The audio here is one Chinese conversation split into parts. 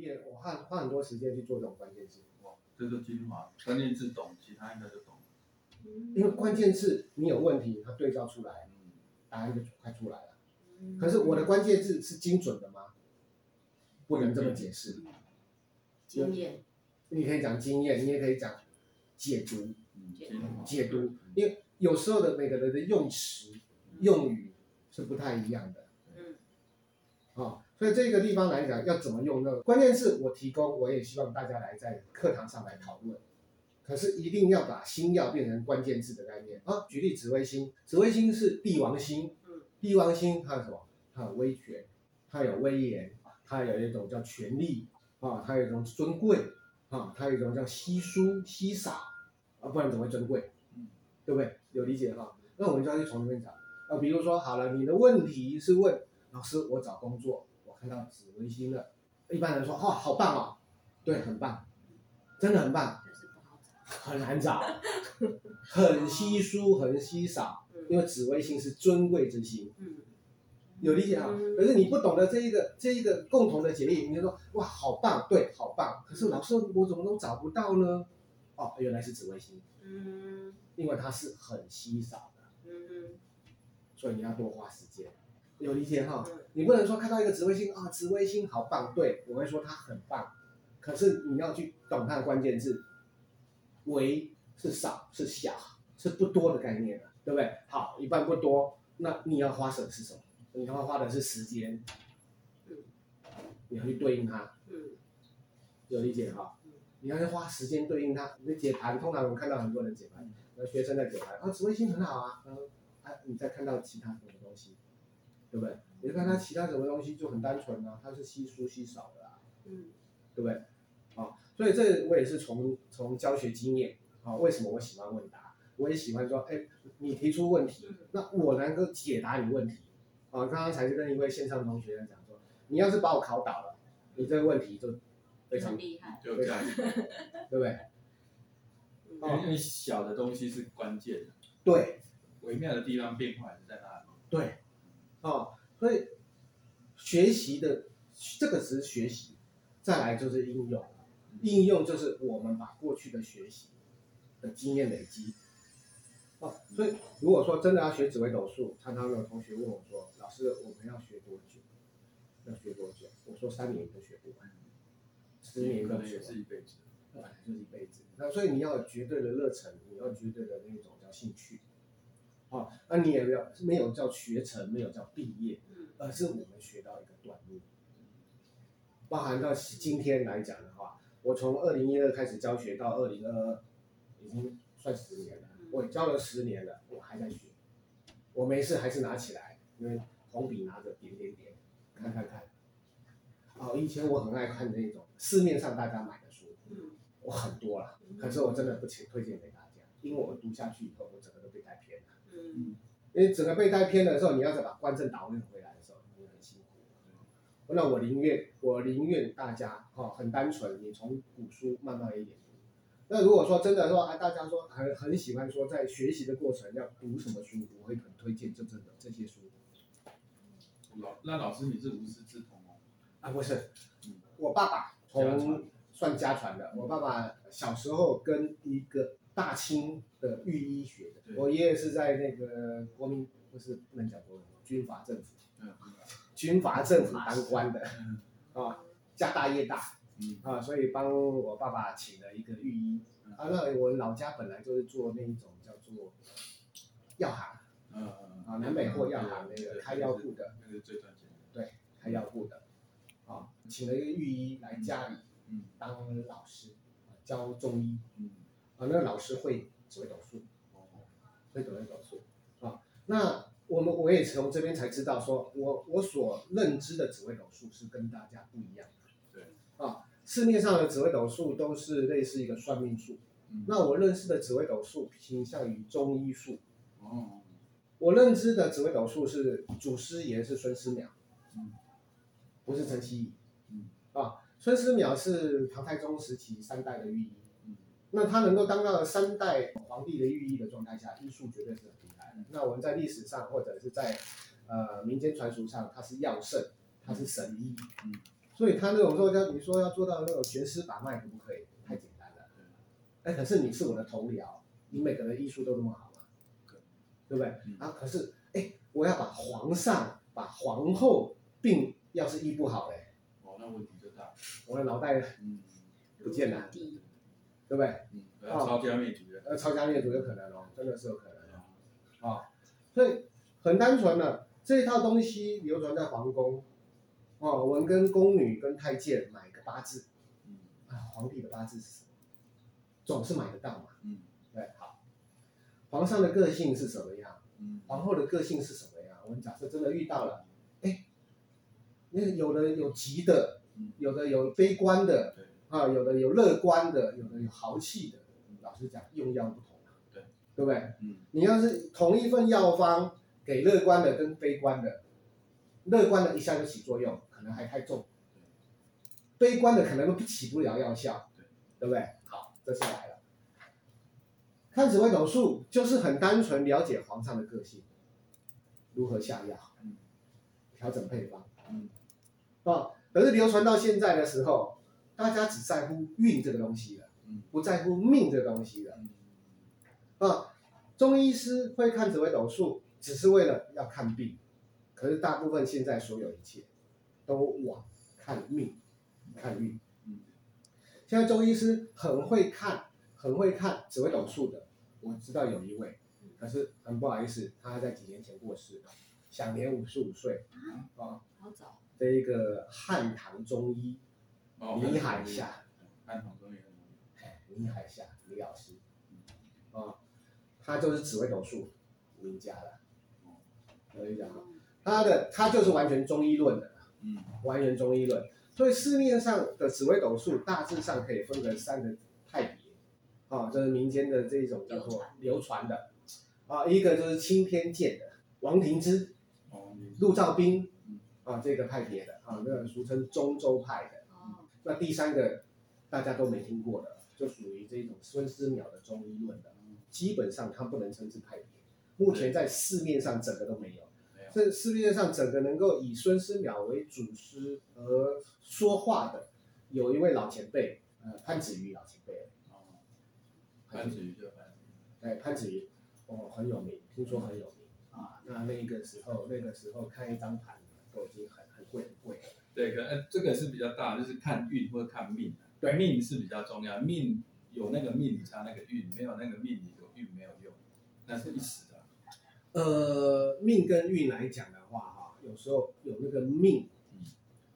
练，我花花很多时间去做这种关键字。哇，这个精华，关键字懂，其他应该就懂。因为关键字你有问题，它对照出来，答案就快出来了。可是我的关键字是精准的吗？不能这么解释。经验，你可以讲经验，你也可以讲解读，嗯、解读，因为有时候的每个人的用词、用语是不太一样的。嗯。啊，所以这个地方来讲，要怎么用那个关键是，我提供，我也希望大家来在课堂上来讨论。可是一定要把星耀变成关键字的概念啊！举例紫微星，紫微星是帝王星，帝王星它有什么？它有威权，它有威严，它有一种叫权力啊，它有一种尊贵啊，它有一种叫稀疏稀少啊，不然怎么会尊贵？对不对？有理解哈？那我们就要去从这边找啊，比如说好了，你的问题是问老师，我找工作，我看到紫微星了，一般人说哦，好棒哦，对，很棒，真的很棒。很难找，很稀疏，很稀少，因为紫微星是尊贵之星，有理解啊？可是你不懂得这一个这一个共同的结义，你就说哇，好棒，对，好棒。可是老师，我怎么都找不到呢？哦，原来是紫微星，嗯，因为它是很稀少的，嗯，所以你要多花时间，有理解哈？你不能说看到一个紫微星啊，紫微星好棒，对，我会说它很棒，可是你要去懂它的关键字。微是少是小是不多的概念，对不对？好，一般不多，那你要花的是什么？你要花的是时间，你要去对应它，有理解哈？你要去花时间对应它。你解盘，通常我们看到很多人解盘，那学生在解盘，啊，紫微星很好啊，嗯，啊，你再看到其他什么东西，对不对？你看它其他什么东西就很单纯啊，它是稀疏稀少的啊，嗯，对不对？啊。所以这我也是从从教学经验啊，为什么我喜欢问答？我也喜欢说，哎，你提出问题，那我能够解答你问题。啊，刚刚才是跟一位线上同学讲说，你要是把我考倒了，你这个问题就非常厉害，就这样，对不对？因为小的东西是关键的，对，微妙的地方变化是在哪里？对，哦，所以学习的这个只是学习，再来就是应用。应用就是我们把过去的学习的经验累积，哦，所以如果说真的要学紫微斗数，常常有同学问我说：“老师，我们要学多久？要学多久？”我说：“三年都学不完，十年都学是一辈子，本来，就是一辈子。那所以你要有绝对的热忱，你要绝对的那种叫兴趣，哦，那你也要没有叫学成，没有叫毕业，而是我们学到一个段落，包含到今天来讲的话。我从二零一二开始教学到二零二二，已经算十年了。我教了十年了，我还在学。我没事还是拿起来，因为红笔拿着点点点，看看看。哦，以前我很爱看那种市面上大家买的书，我很多了，可是我真的不推推荐给大家，因为我读下去以后，我整个都被带偏了。嗯，因为整个被带偏的时候，你要再把观正导回回来。那我宁愿，我宁愿大家哈、哦、很单纯，你从古书慢慢一点读。那如果说真的说，啊，大家说很很喜欢说在学习的过程要读什么书，我会很推荐这真的这些书。老那老师你是无师自通吗？啊不是，我爸爸从算家传的，我爸爸小时候跟一个大清的御医学的，我爷爷是在那个国民不是不能讲国民军阀政府。嗯。军阀政府当官的，啊，家大业大，啊，所以帮我爸爸请了一个御医，啊，那我老家本来就是做那一种叫做药行，啊，南北货药行那个开药铺的，那个最赚钱，对，开药铺的，啊，请了一个御医来家里，当老师，教中医，啊，那个老师会紫微斗数，会紫微斗数，啊，那。我们我也从这边才知道说，说我我所认知的紫微斗数是跟大家不一样的。对啊，市面上的紫微斗数都是类似一个算命术。嗯、那我认识的紫微斗数倾向于中医术。哦。我认知的紫微斗数是祖师爷是孙思邈，嗯，不是陈希夷。嗯。啊，孙思邈是唐太宗时期三代的御医。嗯。那他能够当到三代皇帝的御医的状态下，医术绝对是。那我们在历史上或者是在呃民间传说上，他是药圣，他是神医，嗯，所以他那种说叫你说要做到那种全尸把脉可不可以？太简单了。哎，可是你是我的同僚，你每个人医术都那么好吗？对不对？啊，可是哎，我要把皇上、把皇后病要是医不好嘞，哦，那问题就大，我的脑袋嗯不见了，对不对？嗯，要抄家灭族的，呃，抄家灭族有可能哦，真的是有可能哦。啊，所以很单纯的这一套东西流传在皇宫。哦，我们跟宫女跟太监买个八字，嗯，啊，皇帝的八字是什么？总是买得到嘛，嗯，对，好。皇上的个性是什么样？嗯，皇后的个性是什么样？我们假设真的遇到了，哎，那有的有急的，有的有悲观的，对，啊，有的有乐观的，有的有豪气的。老实讲，用药不同啊，对，对不对？嗯，你要是同一份药方给乐观的跟悲观的，乐观的一下就起作用。可能还太重，悲观的可能都起不了药效，对，对不对？好，这次来了，看紫微斗数就是很单纯了解皇上的个性，如何下药，嗯，调整配方，嗯，哦，可是流传到现在的时候，大家只在乎运这个东西了，嗯，不在乎命这个东西了，嗯，啊，中医师会看紫微斗数，只是为了要看病，可是大部分现在所有一切。都往看命，看运。嗯，现在中医师很会看，很会看紫微斗数的。我知道有一位，可是很不好意思，他还在几年前过世，享年五十五岁。啊，好早。这一个汉唐中医，李海夏。汉唐中医。哎，李海夏，李老师。啊，他就是紫微斗数名家了。我跟你讲啊，他的他就是完全中医论的。嗯，完全中医论，所以市面上的紫微斗数大致上可以分成三个派别，啊，这是民间的这种叫做流传的，啊，一个就是钦天监的王庭之，哦，陆兆斌，啊，这个派别的，啊，那个俗称中州派的，哦，那第三个大家都没听过的，就属于这种孙思邈的中医论的，基本上它不能称之派别，目前在市面上整个都没有。这市面上整个能够以孙思邈为主师而说话的，有一位老前辈，呃，潘子瑜老前辈。哦，潘子瑜就潘。哎，潘子瑜，哦，很有名，听说很有名啊。那那个时候，那个时候看一张盘都已经很很贵很贵了。对，可呃，这个是比较大，就是看运或者看命。对，命是比较重要，命有那个命，你差那个运；没有那个命，你有运没有用，那是一时。呃，命跟运来讲的话，哈，有时候有那个命，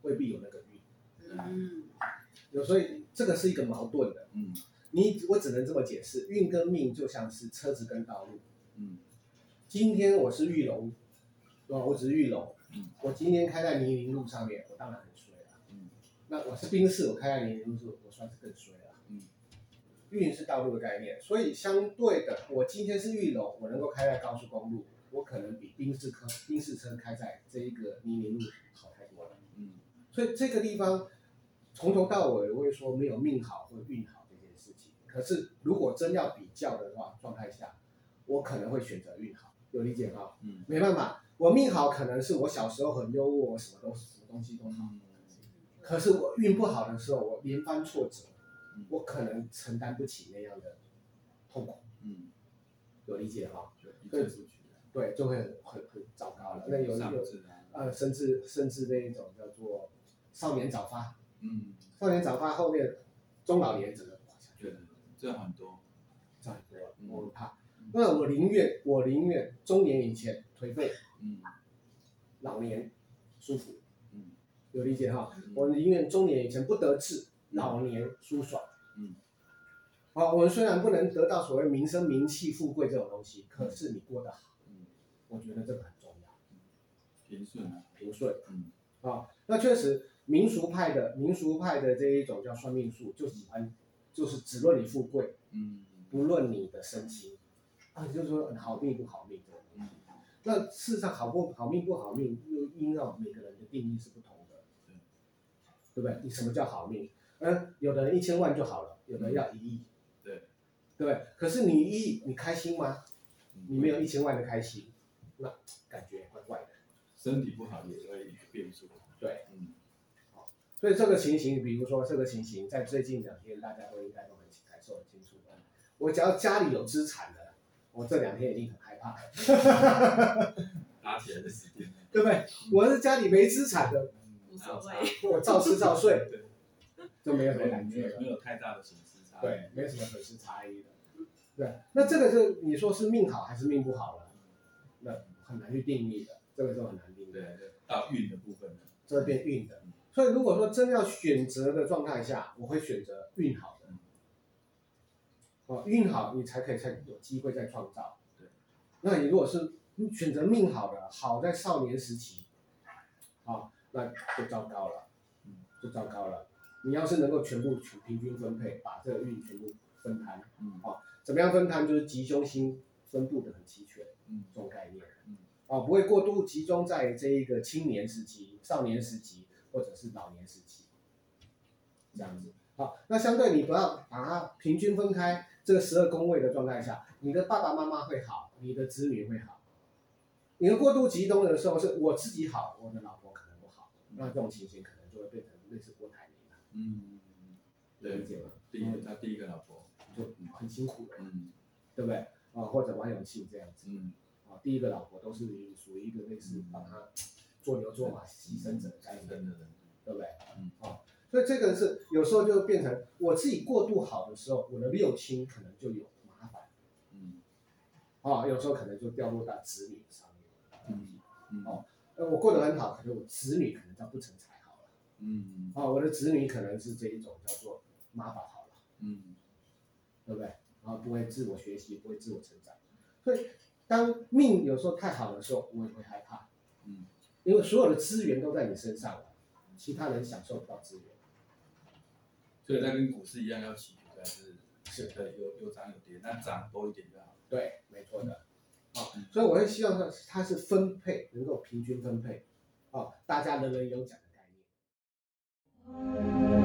未必有那个运。嗯，有所以这个是一个矛盾的。嗯，你我只能这么解释，运跟命就像是车子跟道路。嗯，今天我是玉龙，对吧？我只是玉龙。嗯，我今天开在泥泞路上面，我当然很衰了。嗯，那我是宾士，我开在泥泞路上，我算是更衰了。嗯，运是道路的概念，所以相对的，我今天是玉龙，我能够开在高速公路。我可能比宾士车、宾士车开在这一个泥泞路好太多了。嗯，所以这个地方从头到尾我会说没有命好或运好这件事情。可是如果真要比较的话，状态下，我可能会选择运好。有理解吗？嗯，没办法，我命好可能是我小时候很优渥，我什么都什么东西都好。可是我运不好的时候，我连番挫折，我可能承担不起那样的痛苦。嗯，有理解哈？对。对，就会很很很糟糕了。那有有呃，甚至甚至那一种叫做少年早发，嗯，少年早发后面中老年整个垮下去。对，这很多，这很多，我很怕。那我宁愿我宁愿中年以前颓废，嗯，老年舒服，嗯，有理解哈？我宁愿中年以前不得志，老年舒爽，嗯。好，我们虽然不能得到所谓名声、名气、富贵这种东西，可是你过得好。嗯我觉得这个很重要，平顺啊，平顺，嗯，啊，那确实民俗派的民俗派的这一种叫算命术，就喜欢，就是只论你富贵，嗯，不论你的身心，啊，就是说好命不好命的，嗯，那事实上好不好命不好命，又因为每个人的定义是不同的，对，不对？你什么叫好命？嗯，有的人一千万就好了，有的人要一亿，对，对不对？可是你一亿，你开心吗？你没有一千万的开心。那感觉怪怪的，身体不好也会变数。对，嗯，好，所以这个情形，比如说这个情形，在最近两天，大家都应该都很感受很清楚。我只要家里有资产的，我这两天一定很害怕。拿起来的时间，对不对？我是家里没资产的，无所谓，我照吃照睡，对就没有什么感觉了，没有太大的损失差。对，没有什么损失差异的。对，那这个是你说是命好还是命不好了？那很难去定义的，这个就很难定义。对，到运的部分呢，这边运的。所以如果说真要选择的状态下，我会选择运好的。哦，运好你才可以才有机会再创造。对，那你如果是选择命好的，好在少年时期，啊，那就糟糕了，嗯，就糟糕了。你要是能够全部取平均分配，把这个运全部分摊，嗯，哦，怎么样分摊？就是吉凶星分布的很齐全，嗯，这种概念，嗯，哦，不会过度集中在这一个青年时期、少年时期。或者是老年时期，这样子，好，那相对你不要把它平均分开，这个十二宫位的状态下，你的爸爸妈妈会好，你的子女会好。你的过度集中的时候，是我自己好，我的老婆可能不好，那这种情形可能就会变成类似郭台铭了。嗯，理解吗？第一个他第一个老婆就很辛苦的，嗯，对不对？啊，或者王永庆这样子，嗯，啊，第一个老婆都是属于一个类似把他。做牛做马牺牲者的概念，对不对？嗯，哦，所以这个是有时候就变成我自己过度好的时候，我的六亲可能就有麻烦，嗯，哦，有时候可能就掉落到子女上面，嗯，哦，呃，我过得很好，可能我子女可能叫不成才好了，嗯，哦，我的子女可能是这一种叫做麻烦好了，嗯，对不对？然后不会自我学习，不会自我成长，所以当命有时候太好的时候，我也会害怕，嗯。因为所有的资源都在你身上了，其他人享受不到资源，所以它跟股市一样要起伏，但是是的，有有涨有跌，那涨多一点就好。对，没错的。啊、嗯哦，所以我会希望它它是分配能够平均分配，啊、哦，大家人人有奖的概念。